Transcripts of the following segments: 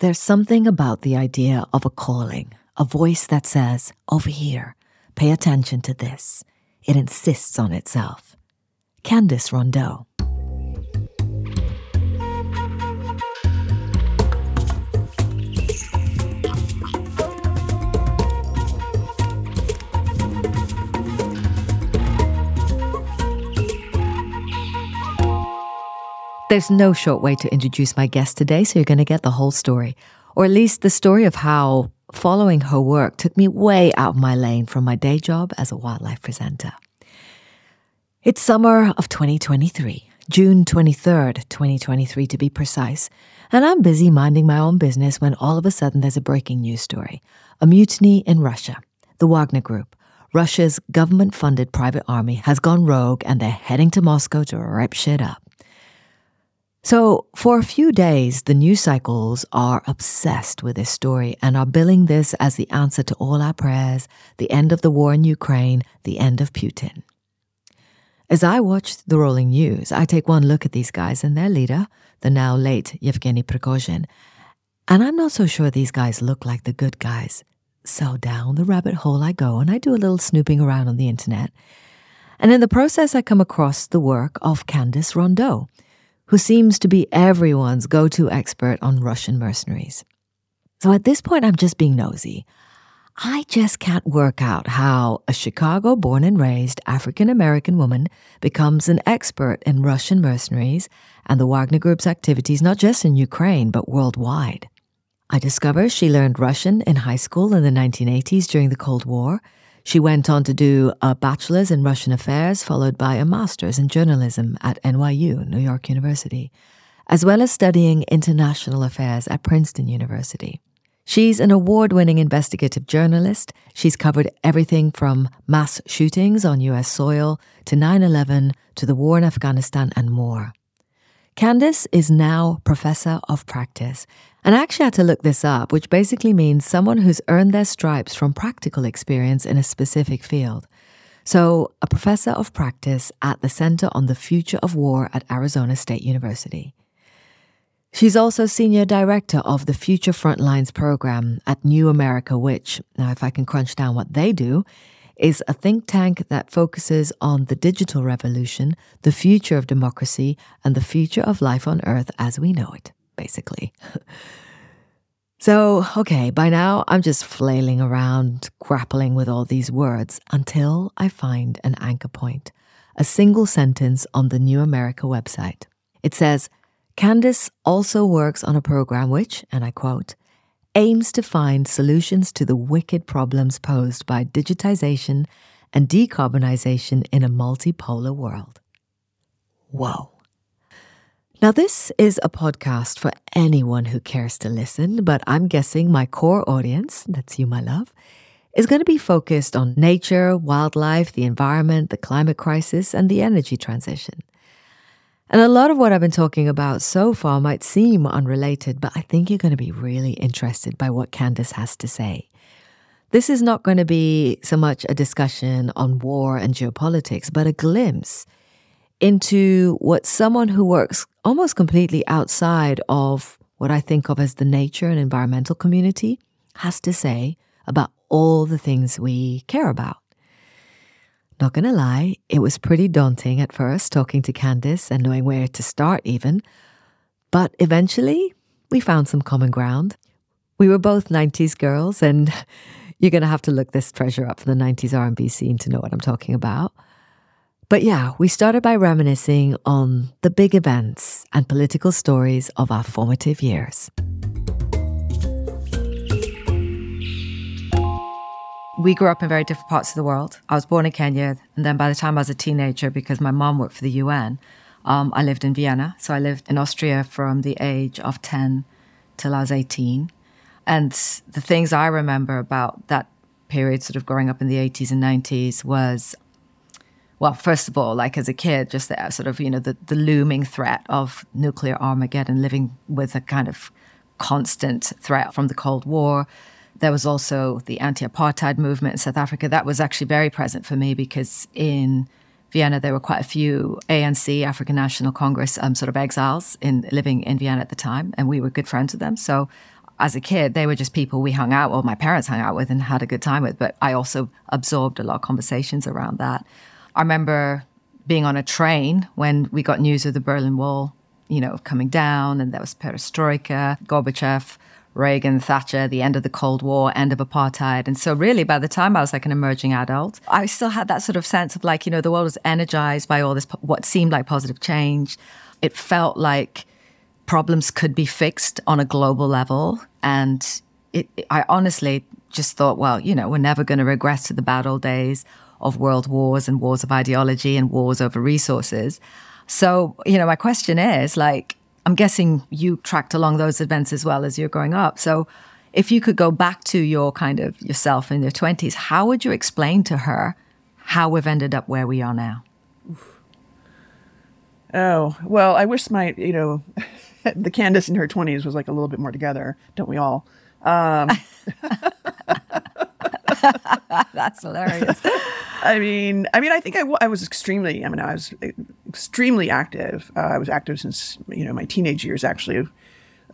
There's something about the idea of a calling, a voice that says, over here, pay attention to this. It insists on itself. Candace Rondeaux. There's no short way to introduce my guest today, so you're going to get the whole story, or at least the story of how following her work took me way out of my lane from my day job as a wildlife presenter. It's summer of 2023, June 23rd, 2023 to be precise, and I'm busy minding my own business when all of a sudden there's a breaking news story a mutiny in Russia. The Wagner Group, Russia's government funded private army, has gone rogue and they're heading to Moscow to rip shit up. So, for a few days, the news cycles are obsessed with this story and are billing this as the answer to all our prayers, the end of the war in Ukraine, the end of Putin. As I watch the rolling news, I take one look at these guys and their leader, the now late Yevgeny Prigozhin, and I'm not so sure these guys look like the good guys. So down the rabbit hole I go and I do a little snooping around on the internet. And in the process, I come across the work of Candace Rondeaux who seems to be everyone's go to expert on Russian mercenaries. So at this point, I'm just being nosy. I just can't work out how a Chicago born and raised African American woman becomes an expert in Russian mercenaries and the Wagner Group's activities, not just in Ukraine, but worldwide. I discover she learned Russian in high school in the 1980s during the Cold War she went on to do a bachelor's in Russian affairs, followed by a master's in journalism at NYU, New York University, as well as studying international affairs at Princeton University. She's an award winning investigative journalist. She's covered everything from mass shootings on US soil to 9 11 to the war in Afghanistan and more. Candace is now professor of practice and I actually had to look this up, which basically means someone who's earned their stripes from practical experience in a specific field. So, a professor of practice at the Center on the Future of War at Arizona State University. She's also senior director of the Future Frontlines program at New America, which, now, if I can crunch down what they do, is a think tank that focuses on the digital revolution, the future of democracy, and the future of life on Earth as we know it basically. so, okay, by now I'm just flailing around, grappling with all these words until I find an anchor point, a single sentence on the New America website. It says, Candace also works on a program which, and I quote, aims to find solutions to the wicked problems posed by digitization and decarbonization in a multipolar world. Whoa. Now, this is a podcast for anyone who cares to listen, but I'm guessing my core audience, that's you, my love, is going to be focused on nature, wildlife, the environment, the climate crisis, and the energy transition. And a lot of what I've been talking about so far might seem unrelated, but I think you're going to be really interested by what Candace has to say. This is not going to be so much a discussion on war and geopolitics, but a glimpse into what someone who works almost completely outside of what I think of as the nature and environmental community has to say about all the things we care about. Not gonna lie, it was pretty daunting at first talking to Candace and knowing where to start, even. But eventually, we found some common ground. We were both 90s girls, and you're gonna have to look this treasure up for the 90s R&B scene to know what I'm talking about. But yeah, we started by reminiscing on the big events and political stories of our formative years. We grew up in very different parts of the world. I was born in Kenya, and then by the time I was a teenager, because my mom worked for the UN, um, I lived in Vienna. So I lived in Austria from the age of 10 till I was 18. And the things I remember about that period, sort of growing up in the 80s and 90s, was well, first of all, like as a kid, just the sort of, you know, the, the looming threat of nuclear Armageddon, living with a kind of constant threat from the Cold War. There was also the anti apartheid movement in South Africa. That was actually very present for me because in Vienna, there were quite a few ANC, African National Congress, um, sort of exiles in living in Vienna at the time, and we were good friends with them. So as a kid, they were just people we hung out, or my parents hung out with and had a good time with. But I also absorbed a lot of conversations around that. I remember being on a train when we got news of the Berlin Wall, you know, coming down, and there was perestroika, Gorbachev, Reagan, Thatcher, the end of the Cold War, end of apartheid. And so, really, by the time I was like an emerging adult, I still had that sort of sense of like, you know, the world was energized by all this, what seemed like positive change. It felt like problems could be fixed on a global level. And it, I honestly just thought, well, you know, we're never going to regress to the bad old days of world wars and wars of ideology and wars over resources. So, you know, my question is like, I'm guessing you tracked along those events as well as you're growing up. So, if you could go back to your kind of yourself in your 20s, how would you explain to her how we've ended up where we are now? Oh, well, I wish my, you know, the Candace in her 20s was like a little bit more together, don't we all? Um, That's hilarious. I mean, I mean, I think I, I was extremely. I mean, I was extremely active. Uh, I was active since you know my teenage years. Actually,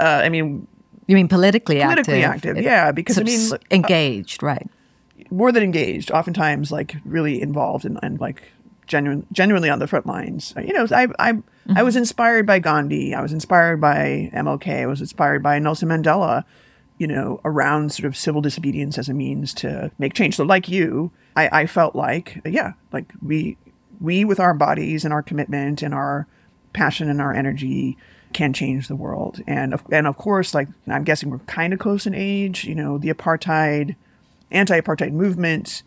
uh, I mean, you mean politically, politically active? active? Yeah, because I mean, uh, engaged, uh, right? More than engaged. Oftentimes, like really involved and, and like genuine, genuinely on the front lines. You know, I I mm-hmm. I was inspired by Gandhi. I was inspired by MLK. I was inspired by Nelson Mandela you know, around sort of civil disobedience as a means to make change. So, like you, I, I felt like, yeah, like we, we with our bodies and our commitment and our passion and our energy can change the world. And of, and of course, like I'm guessing we're kind of close in age. You know, the apartheid, anti-apartheid movement,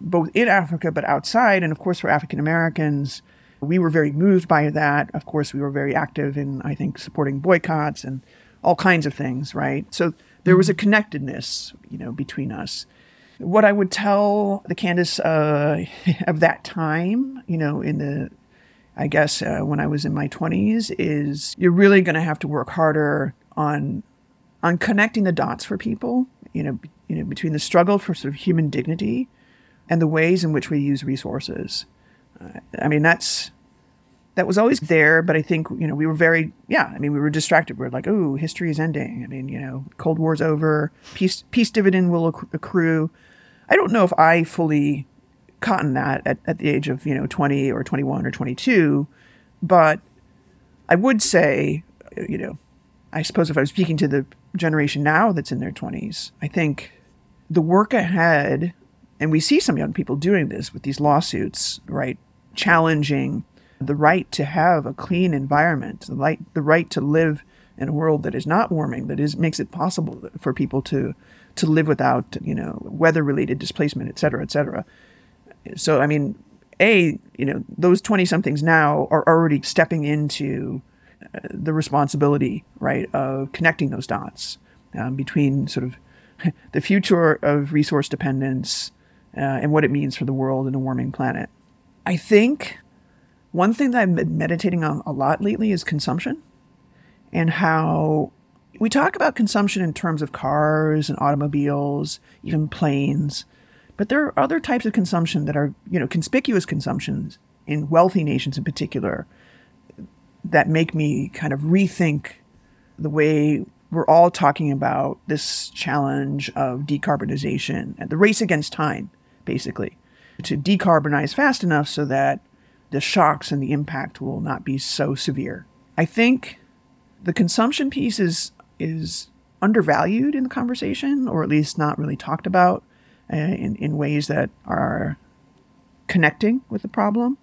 both in Africa but outside, and of course for African Americans, we were very moved by that. Of course, we were very active in I think supporting boycotts and all kinds of things. Right, so there was a mm-hmm. connectedness, you know, between us. What I would tell the Candace uh, of that time, you know, in the, I guess uh, when I was in my twenties, is you're really going to have to work harder on, on connecting the dots for people. You know, you know, between the struggle for sort of human dignity, and the ways in which we use resources. Uh, I mean, that's that was always there, but I think, you know, we were very, yeah, I mean, we were distracted. We are like, oh, history is ending. I mean, you know, Cold War's over, peace, peace dividend will accrue. I don't know if I fully cotton that at, at the age of, you know, 20 or 21 or 22, but I would say, you know, I suppose if I was speaking to the generation now that's in their 20s, I think the work ahead, and we see some young people doing this with these lawsuits, right? Challenging the right to have a clean environment, the right, the right to live in a world that is not warming, that is makes it possible for people to to live without you know weather related displacement, et cetera, et cetera. So I mean, a you know those twenty somethings now are already stepping into uh, the responsibility right of connecting those dots um, between sort of the future of resource dependence uh, and what it means for the world and a warming planet. I think one thing that I've been meditating on a lot lately is consumption and how we talk about consumption in terms of cars and automobiles, even planes, but there are other types of consumption that are, you know, conspicuous consumptions in wealthy nations in particular that make me kind of rethink the way we're all talking about this challenge of decarbonization and the race against time, basically, to decarbonize fast enough so that the shocks and the impact will not be so severe. I think the consumption piece is is undervalued in the conversation, or at least not really talked about uh, in in ways that are connecting with the problem.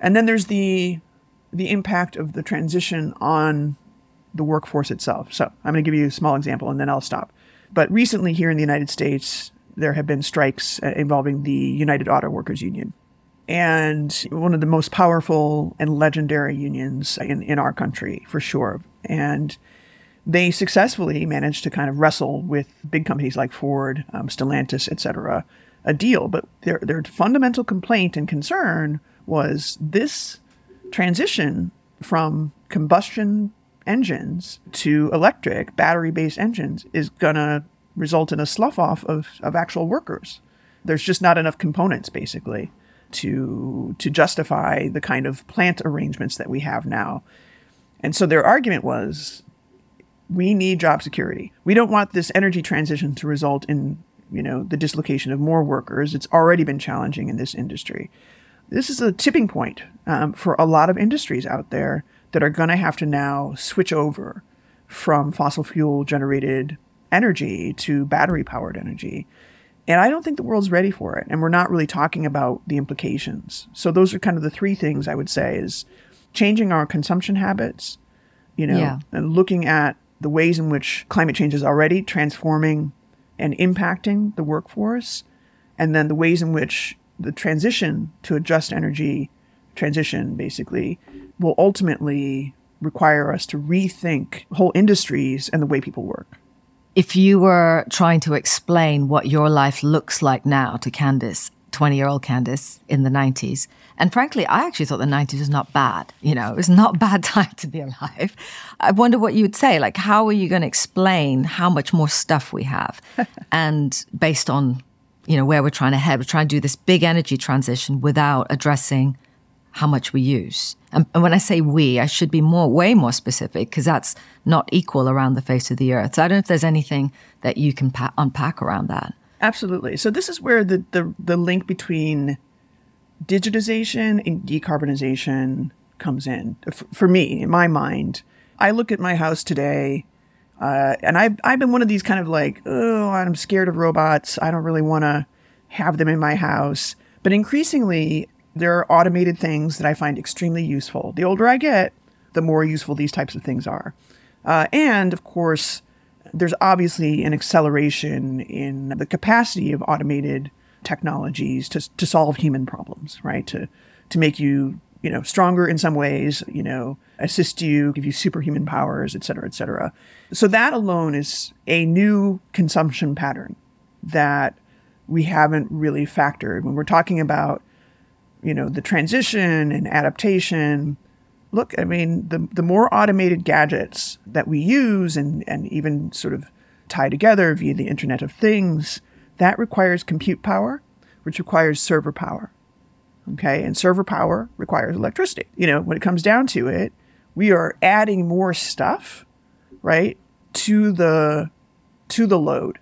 And then there's the the impact of the transition on the workforce itself. So I'm going to give you a small example, and then I'll stop. But recently, here in the United States, there have been strikes uh, involving the United Auto Workers Union and one of the most powerful and legendary unions in, in our country, for sure. And they successfully managed to kind of wrestle with big companies like Ford, um, Stellantis, et cetera, a deal. But their, their fundamental complaint and concern was this transition from combustion engines to electric battery based engines is going to result in a slough off of, of actual workers. There's just not enough components, basically to to justify the kind of plant arrangements that we have now. And so their argument was we need job security. We don't want this energy transition to result in, you know, the dislocation of more workers. It's already been challenging in this industry. This is a tipping point um, for a lot of industries out there that are going to have to now switch over from fossil fuel generated energy to battery powered energy. And I don't think the world's ready for it. And we're not really talking about the implications. So those are kind of the three things I would say is changing our consumption habits, you know, Yeah. and looking at the ways in which climate change is already transforming and impacting the workforce, and then the ways in which the transition to a just energy transition basically will ultimately require us to rethink whole industries and the way people work. If you were trying to explain what your life looks like now to Candace, 20 year old Candace in the 90s, and frankly, I actually thought the 90s was not bad. You know, it was not a bad time to be alive. I wonder what you would say. Like, how are you going to explain how much more stuff we have? and based on, you know, where we're trying to head, we're trying to do this big energy transition without addressing how much we use. And, and when I say we, I should be more, way more specific because that's not equal around the face of the earth. So I don't know if there's anything that you can pa- unpack around that. Absolutely. So this is where the, the, the link between digitization and decarbonization comes in. F- For me, in my mind, I look at my house today, uh, and I've, I've been one of these kind of like, oh, I'm scared of robots. I don't really want to have them in my house. But increasingly, there are automated things that I find extremely useful. The older I get, the more useful these types of things are. Uh, and of course, there's obviously an acceleration in the capacity of automated technologies to, to solve human problems, right? To, to make you, you know, stronger in some ways, you know, assist you, give you superhuman powers, et cetera, et cetera. So that alone is a new consumption pattern that we haven't really factored when we're talking about, you know, the transition and adaptation look, I mean, the, the more automated gadgets that we use and, and even sort of tie together via the Internet of Things, that requires compute power, which requires server power. Okay. And server power requires electricity. You know, when it comes down to it, we are adding more stuff, right, to the to the load.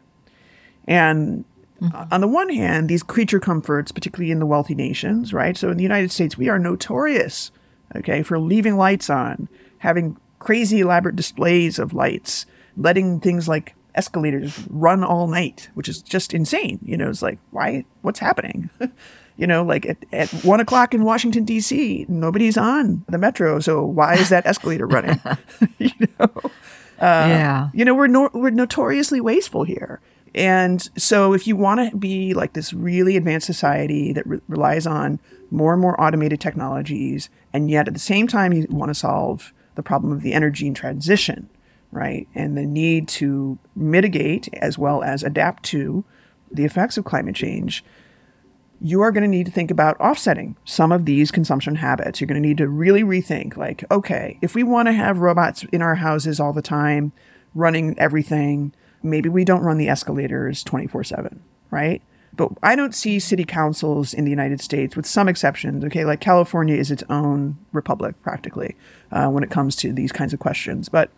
And mm-hmm. on the one hand, these creature comforts, particularly in the wealthy nations, right? So in the United States, we are notorious, okay, for leaving lights on, having crazy elaborate displays of lights, letting things like escalators run all night, which is just insane. You know, it's like, why? What's happening? you know, like at, at one o'clock in Washington, D.C., nobody's on the metro. So why is that escalator running? you know? Uh, yeah. you know we're no, we're notoriously wasteful here and so if you want to be like this really advanced society that re- relies on more and more automated technologies and yet at the same time you want to solve the problem of the energy transition right and the need to mitigate as well as adapt to the effects of climate change you are going to need to think about offsetting some of these consumption habits. You're going to need to really rethink like, okay, if we want to have robots in our houses all the time, running everything, maybe we don't run the escalators 24 7, right? But I don't see city councils in the United States, with some exceptions, okay, like California is its own republic practically uh, when it comes to these kinds of questions. But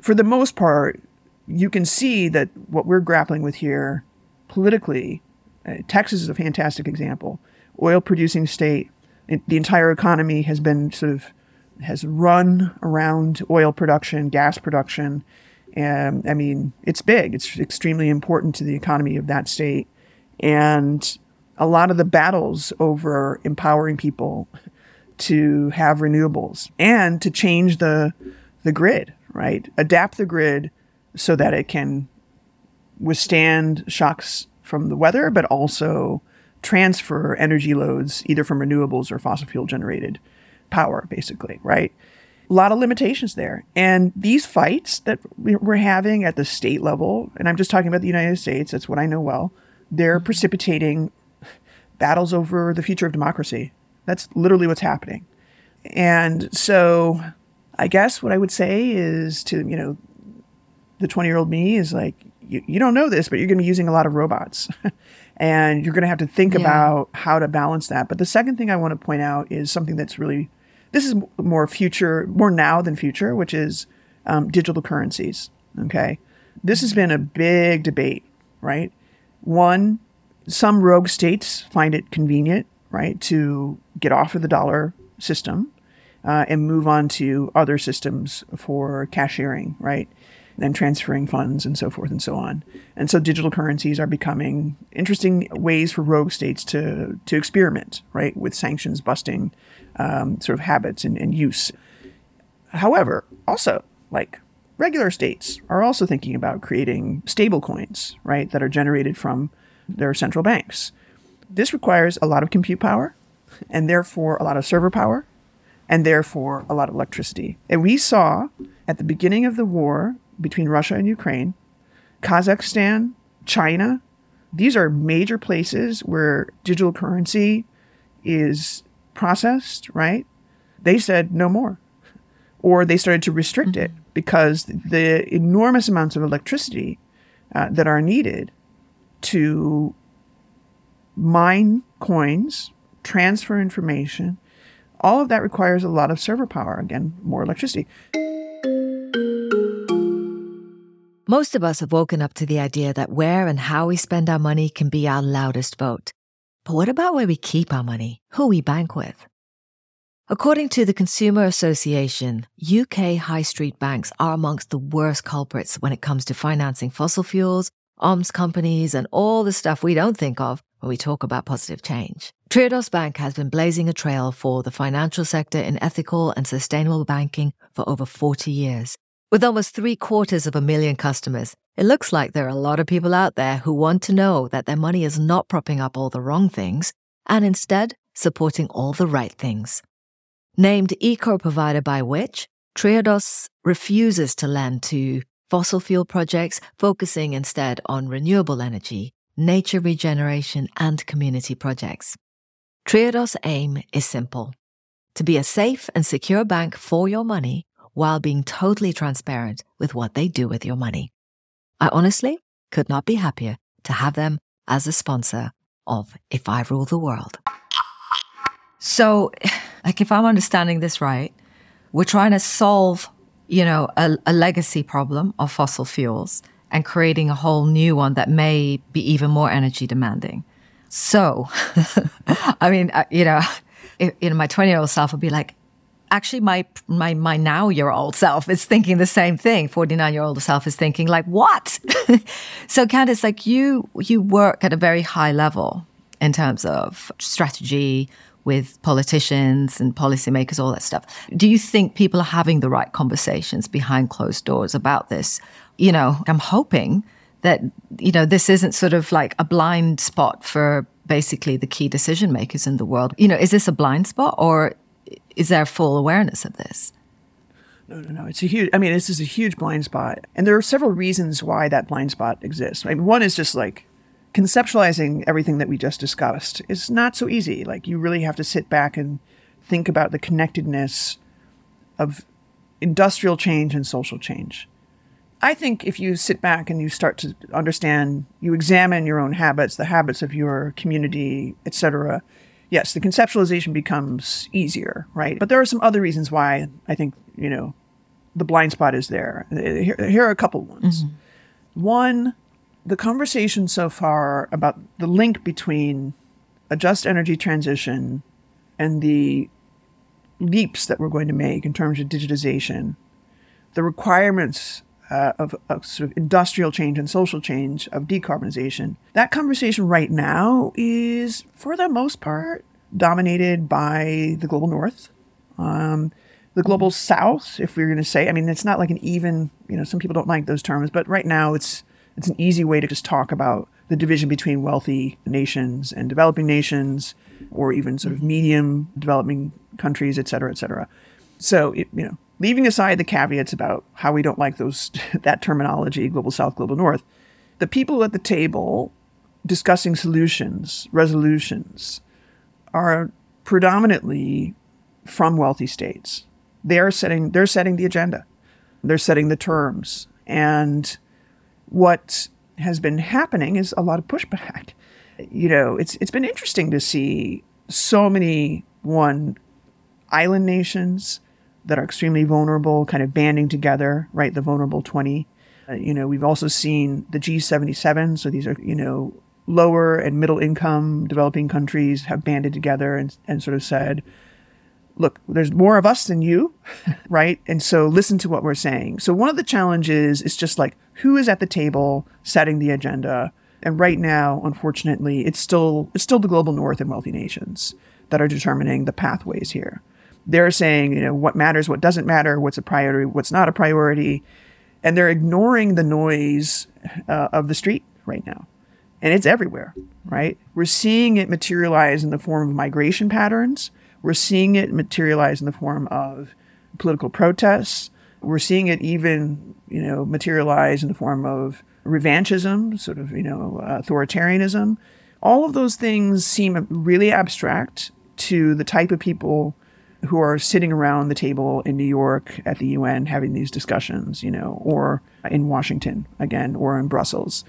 for the most part, you can see that what we're grappling with here politically uh, Texas is a fantastic example. Oil producing state. It- the entire economy has been sort of has run around oil production, gas production. And I mean, it's big. It's extremely important to the economy of that state. And a lot of the battles over empowering people to have renewables and to change the the grid, right? Adapt the grid so that it can withstand shocks from the weather, but also transfer energy loads either from renewables or fossil fuel generated power, basically, right? A lot of limitations there. And these fights that we- we're having at the state level, and I'm just talking about the United States, that's what I know well, they're precipitating battles over the future of democracy. That's literally what's happening. And so I guess what I would say is to, you know, the 20 year old me is like, you, you don't know this, but you're going to be using a lot of robots. and you're going to have to think Yeah. about how to balance that. But the second thing I want to point out is something that's really, this is more future, more now than future, which is um, digital currencies. Okay. This has been a big debate, right? One, some rogue states find it convenient, right, to get off of the dollar system uh, and move on to other systems for cashiering, right? And transferring funds and so forth and so on. And so digital currencies are becoming interesting ways for rogue states to, to experiment, right, with sanctions busting um, sort of habits and, and use. However, also, like regular states are also thinking about creating stable coins, right, that are generated from their central banks. This requires a lot of compute power and therefore a lot of server power and therefore a lot of electricity. And we saw at the beginning of the war between Russia and Ukraine, Kazakhstan, China, these are major places where digital currency is processed, right? They said no more. Or they started to restrict mm-hmm. it because the enormous amounts of electricity uh, that are needed to mine coins, transfer information, all of that requires a lot of server power. Again, more electricity. Most of us have woken up to the idea that where and how we spend our money can be our loudest vote. But what about where we keep our money, who we bank with? According to the Consumer Association, UK high street banks are amongst the worst culprits when it comes to financing fossil fuels, arms companies, and all the stuff we don't think of when we talk about positive change. Triodos Bank has been blazing a trail for the financial sector in ethical and sustainable banking for over 40 years. With almost three quarters of a million customers, it looks like there are a lot of people out there who want to know that their money is not propping up all the wrong things and instead supporting all the right things. Named eco provider by Which, Triodos refuses to lend to fossil fuel projects, focusing instead on renewable energy, nature regeneration, and community projects. Triodos' aim is simple to be a safe and secure bank for your money while being totally transparent with what they do with your money. I honestly could not be happier to have them as a sponsor of If I Rule the World. So, like, if I'm understanding this right, we're trying to solve, you know, a, a legacy problem of fossil fuels and creating a whole new one that may be even more energy demanding. So, I mean, uh, you know, you know, my 20 year old self would be like, actually, my my my now year old self is thinking the same thing. 49 year old self is thinking like, what? so, Candace, like you you work at a very high level in terms of strategy, with politicians and policymakers, all that stuff. Do you think people are having the right conversations behind closed doors about this? You know, I'm hoping that, you know, this isn't sort of like a blind spot for basically the key decision makers in the world. You know, is this a blind spot or is there full awareness of this? No, no, no. It's a huge, I mean, this is a huge blind spot. And there are several reasons why that blind spot exists. I mean, one is just like conceptualizing everything that we just discussed is not so easy. Like you really have to sit back and think about the connectedness of industrial change and social change. I think if you sit back and you start to understand, you examine your own habits, the habits of your community, etc. Yes, the conceptualization becomes easier, right? But there are some other reasons why I think, you know, the blind spot is there. Here, here are a couple ones. Mm-hmm. One, the conversation so far about the link between a just energy transition and the leaps that we're going to make in terms of digitization, the requirements uh, of, of, sort of industrial change and social change of decarbonization, that conversation right now is, for the most part, dominated by the global north. Um, the global south, if we we're going to say, I mean, it's not like an even, you know, some people don't like those terms, but right now it's it's an easy way to just talk about the division between wealthy nations and developing nations, or even sort of medium developing countries, et cetera, et cetera. So, it, you know, leaving aside the caveats about how we don't like those that terminology, global south, global north, the people at the table discussing solutions, resolutions, are predominantly from wealthy states. They are setting they're setting the agenda. They're setting the terms. And what has been happening is a lot of pushback. You know, it's it's been interesting to see so many one island nations that are extremely vulnerable, kind of banding together, right? The vulnerable 20. Uh, you know, we've also seen the G77. So these are, you know, lower and middle income developing countries have banded together and, and sort of said, look, there's more of us than you, right? And so listen to what we're saying. So one of the challenges is just like who is at the table setting the agenda. And right now, unfortunately, it's still it's still the global north and wealthy nations that are determining the pathways here. They're saying, you know, what matters, what doesn't matter, what's a priority, what's not a priority, and they're ignoring the noise uh, of the street right now. And it's everywhere, right? We're seeing it materialize in the form of migration patterns we're seeing it materialize in the form of political protests. We're seeing it even, you know, materialize in the form of revanchism, sort of, you know, authoritarianism. All of those things seem really abstract to the type of people who are sitting around the table in New York at the UN having these discussions, you know, or in Washington again, or in Brussels.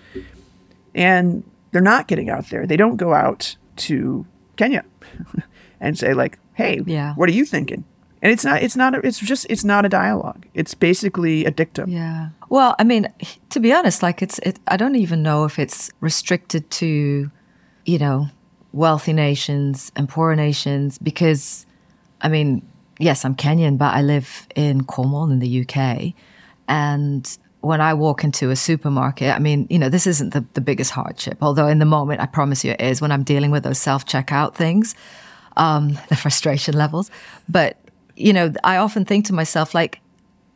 And they're not getting out there. They don't go out to Kenya and say, like, hey, yeah. what are you thinking? And it's not, it's not, it's just, it's not a dialogue. It's basically a dictum. Yeah. Well, I mean, to be honest, like it's, it, I don't even know if it's restricted to, you know, wealthy nations and poorer nations because, I mean, yes, I'm Kenyan, but I live in Cornwall in the UK. And when I walk into a supermarket, I mean, you know, this isn't the, the biggest hardship, although in the moment, I promise you it is when I'm dealing with those self checkout things um, the frustration levels. But, you know, I often think to myself, like,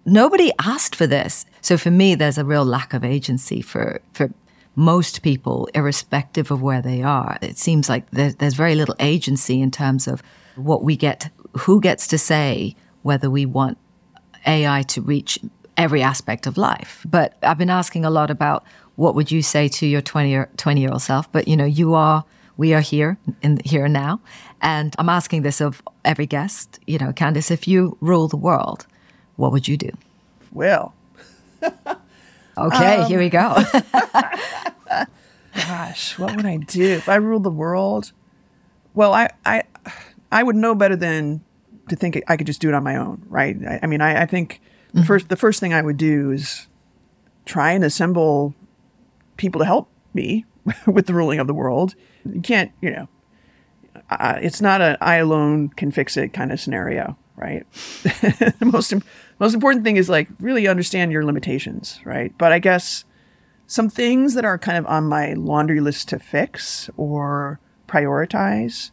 nobody asked for this. So for me, there's a real lack of agency for, for most people, irrespective of where they are. It seems like there's, there's very little agency in terms of what we get, who gets to say whether we want AI to reach every aspect of life. But I've been asking a lot about what would you say to your 20 year, 20 year old self? But you know, you are we are here in here now. And I'm asking this of every guest. You know, Candace, if you rule the world, what would you do? Well, okay, um, here we go. gosh, what would I do if I ruled the world? Well, I, I, I would know better than to think I could just do it on my own, right? I, I mean, I, I think mm-hmm. the first the first thing I would do is try and assemble people to help me with the ruling of the world. You can't, you know, uh, it's not an I alone can fix it kind of scenario, right? the most most important thing is like really understand your limitations, right? But I guess some things that are kind of on my laundry list to fix or prioritize,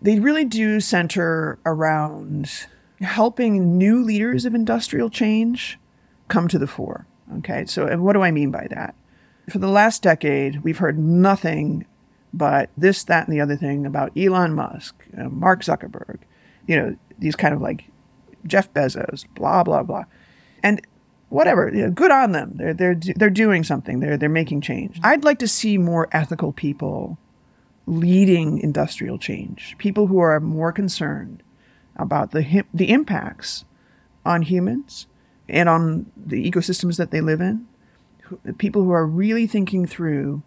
they really do center around helping new leaders of industrial change come to the fore. Okay, so what do I mean by that? For the last decade, we've heard nothing but this, that, and the other thing about Elon Musk, uh, Mark Zuckerberg, you know, these kind of like Jeff Bezos, blah blah blah, and whatever. You know, good on them. They're they're they're doing something. They're they're making change. I'd like to see more ethical people leading industrial change. People who are more concerned about the the impacts on humans and on the ecosystems that they live in. People who are really thinking through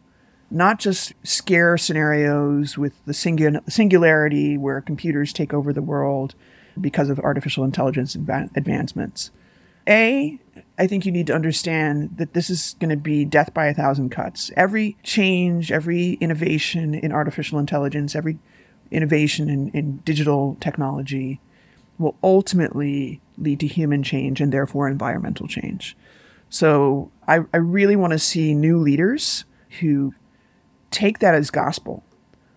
not just scare scenarios with the singularity where computers take over the world because of artificial intelligence advancements. A, I think you need to understand that this is going to be death by a thousand cuts. Every change, every innovation in artificial intelligence, every innovation in, in digital technology will ultimately lead to human change and therefore environmental change. So I, I really want to see new leaders who take that as gospel.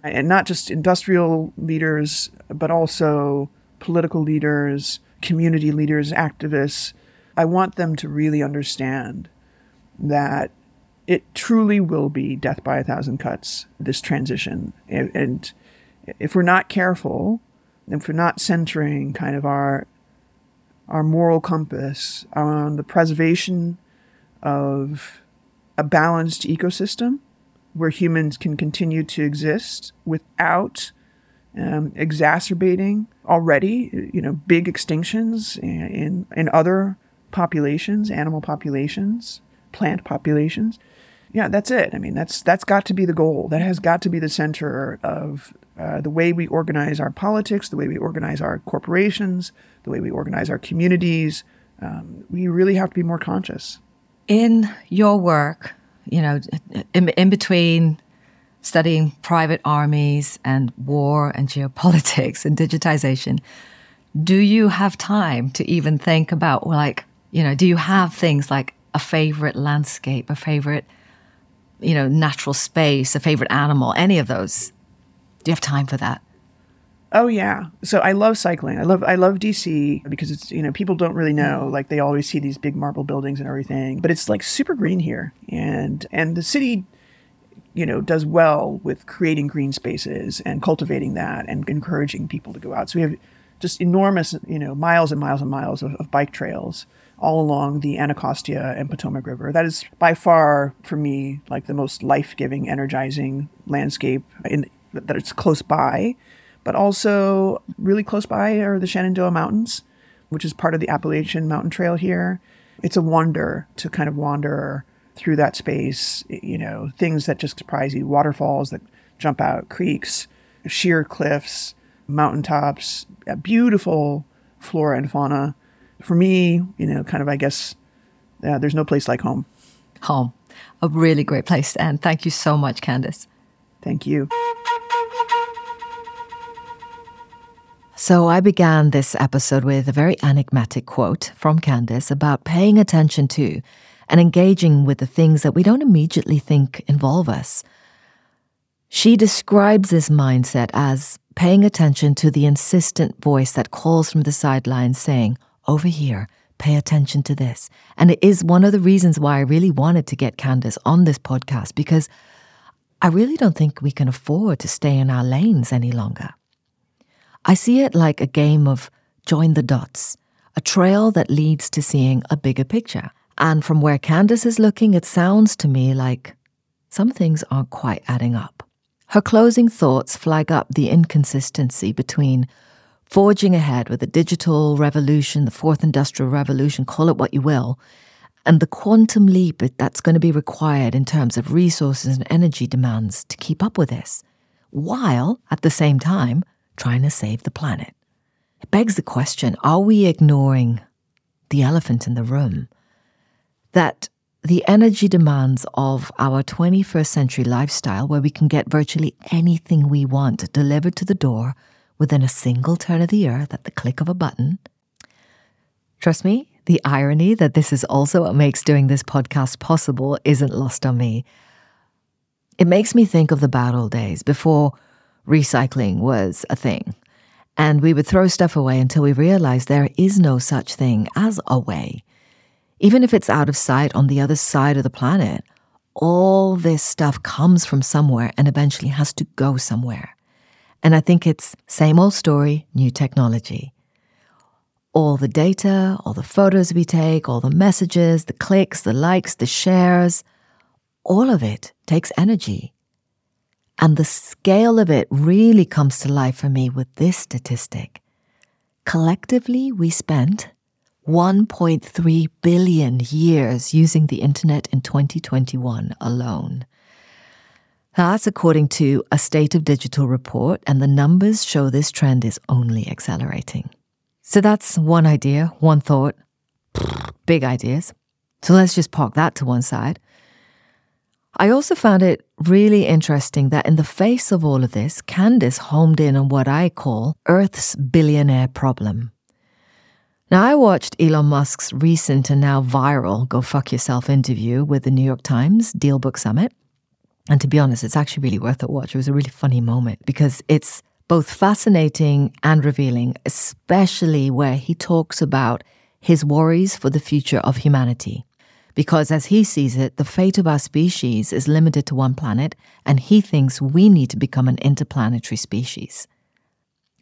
And not just industrial leaders, but also political leaders, community leaders, activists. I want them to really understand that it truly will be death by a thousand cuts, this transition. And if we're not careful, and if we're not centering kind of our our moral compass around the preservation of a balanced ecosystem, where humans can continue to exist without um, exacerbating already, you know, big extinctions in in other populations, animal populations, plant populations. Yeah, that's it. I mean, that's that's got to be the goal. That has got to be the center of uh, the way we organize our politics, the way we organize our corporations, the way we organize our communities. Um, we really have to be more conscious. In your work, you know, in, in between studying private armies and war and geopolitics and digitization, do you have time to even think about, like, you know, do you have things like a favorite landscape, a favorite, you know, natural space, a favorite animal, any of those? Do you have time for that? Oh yeah. So I love cycling. I love I love DC because it's you know people don't really know mm. like they always see these big marble buildings and everything, but it's like super green here and and the city you know does well with creating green spaces and cultivating that and encouraging people to go out. So we have just enormous you know miles and miles and miles of, of bike trails all along the Anacostia and Potomac River. That is by far for me like the most life-giving, energizing landscape in that it's close by but also really close by are the Shenandoah Mountains, which is part of the Appalachian Mountain Trail here. It's a wonder to kind of wander through that space, you know, things that just surprise you, waterfalls that jump out, creeks, sheer cliffs, mountaintops, beautiful flora and fauna. For me, you know, kind of, I guess, uh, there's no place like home. Home. A really great place. And thank you so much, Candace. Thank you. So I began this episode with a very enigmatic quote from Candace about paying attention to and engaging with the things that we don't immediately think involve us. She describes this mindset as paying attention to the insistent voice that calls from the sidelines saying, Over here, pay attention to this. And it is one of the reasons why I really wanted to get Candace on this podcast because I really don't think we can afford to stay in our lanes any longer. I see it like a game of join the dots, a trail that leads to seeing a bigger picture. And from where Candace is looking, it sounds to me like some things aren't quite adding up. Her closing thoughts flag up the inconsistency between forging ahead with the digital revolution, the fourth industrial revolution, call it what you will, and the quantum leap that's going to be required in terms of resources and energy demands to keep up with this, while at the same time trying to save the planet. It begs the question are we ignoring the elephant in the room? That the energy demands of our 21st century lifestyle, where we can get virtually anything we want delivered to the door within a single turn of the earth at the click of a button. Trust me, the irony that this is also what makes doing this podcast possible isn't lost on me. It makes me think of the bad old days before recycling was a thing. And we would throw stuff away until we realized there is no such thing as away. Even if it's out of sight on the other side of the planet, all this stuff comes from somewhere and eventually has to go somewhere. And I think it's same old story, new technology. All the data, all the photos we take, all the messages, the clicks, the likes, the shares, all of it takes energy. And the scale of it really comes to life for me with this statistic. Collectively, we spent 1.3 billion years using the internet in 2021 alone. That's according to a State of Digital report, and the numbers show this trend is only accelerating. So that's one idea, one thought. Big ideas. So let's just park that to one side. I also found it really interesting that in the face of all of this, Candace homed in on what I call Earth's billionaire problem. Now, I watched Elon Musk's recent and now viral Go Fuck Yourself interview with the New York Times DealBook Summit. And to be honest, it's actually really worth a watch. It was a really funny moment because it's both fascinating and revealing, especially where he talks about his worries for the future of humanity because as he sees it, the fate of our species is limited to one planet, and he thinks we need to become an interplanetary species.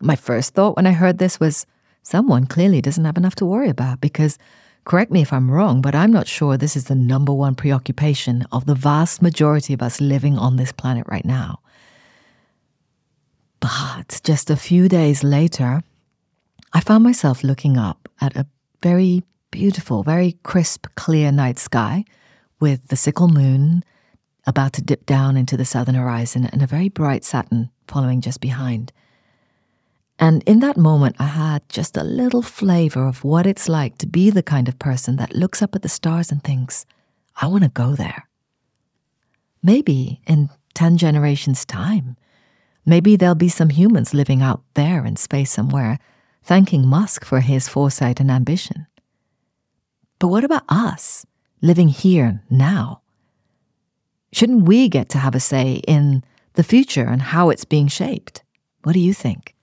My first thought when I heard this was someone clearly doesn't have enough to worry about because, correct me if I'm wrong, but I'm not sure this is the number one preoccupation of the vast majority of us living on this planet right now. But just a few days later, I found myself looking up at a very beautiful, very crisp, clear night sky with the sickle moon about to dip down into the southern horizon and a very bright Saturn following just behind. And in that moment, I had just a little flavor of what it's like to be the kind of person that looks up at the stars and thinks, I want to go there. Maybe in 10 generations' time, maybe there'll be some humans living out there in space somewhere, thanking Musk for his foresight and ambition. But what about us, living here now? Shouldn't we get to have a say in the future and how it's being shaped? What do you think?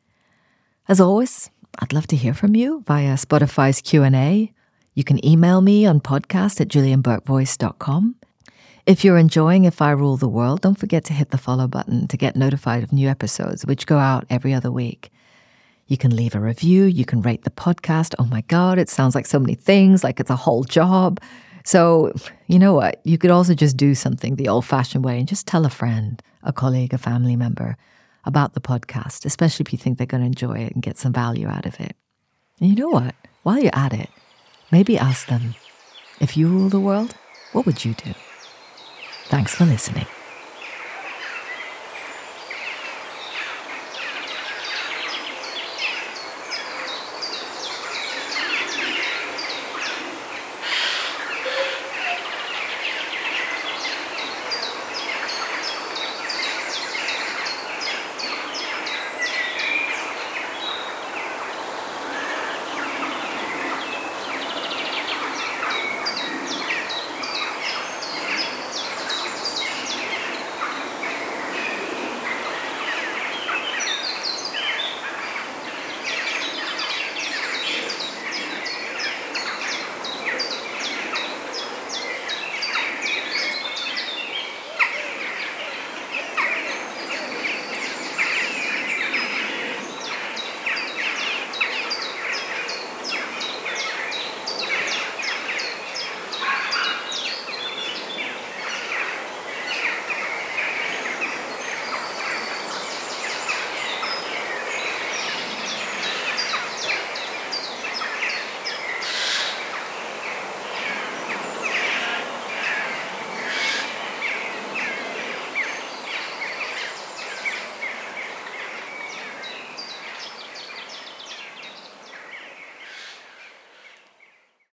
As always, I'd love to hear from you via Spotify's Q&A. You can email me on podcast at julianburkevoice.com. If you're enjoying If I Rule the World, don't forget to hit the follow button to get notified of new episodes, which go out every other week. You can leave a review, you can rate the podcast. Oh my God, it sounds like so many things, like it's a whole job. So, you know what? You could also just do something the old fashioned way and just tell a friend, a colleague, a family member about the podcast, especially if you think they're going to enjoy it and get some value out of it. And you know what? While you're at it, maybe ask them if you rule the world, what would you do? Thanks for listening.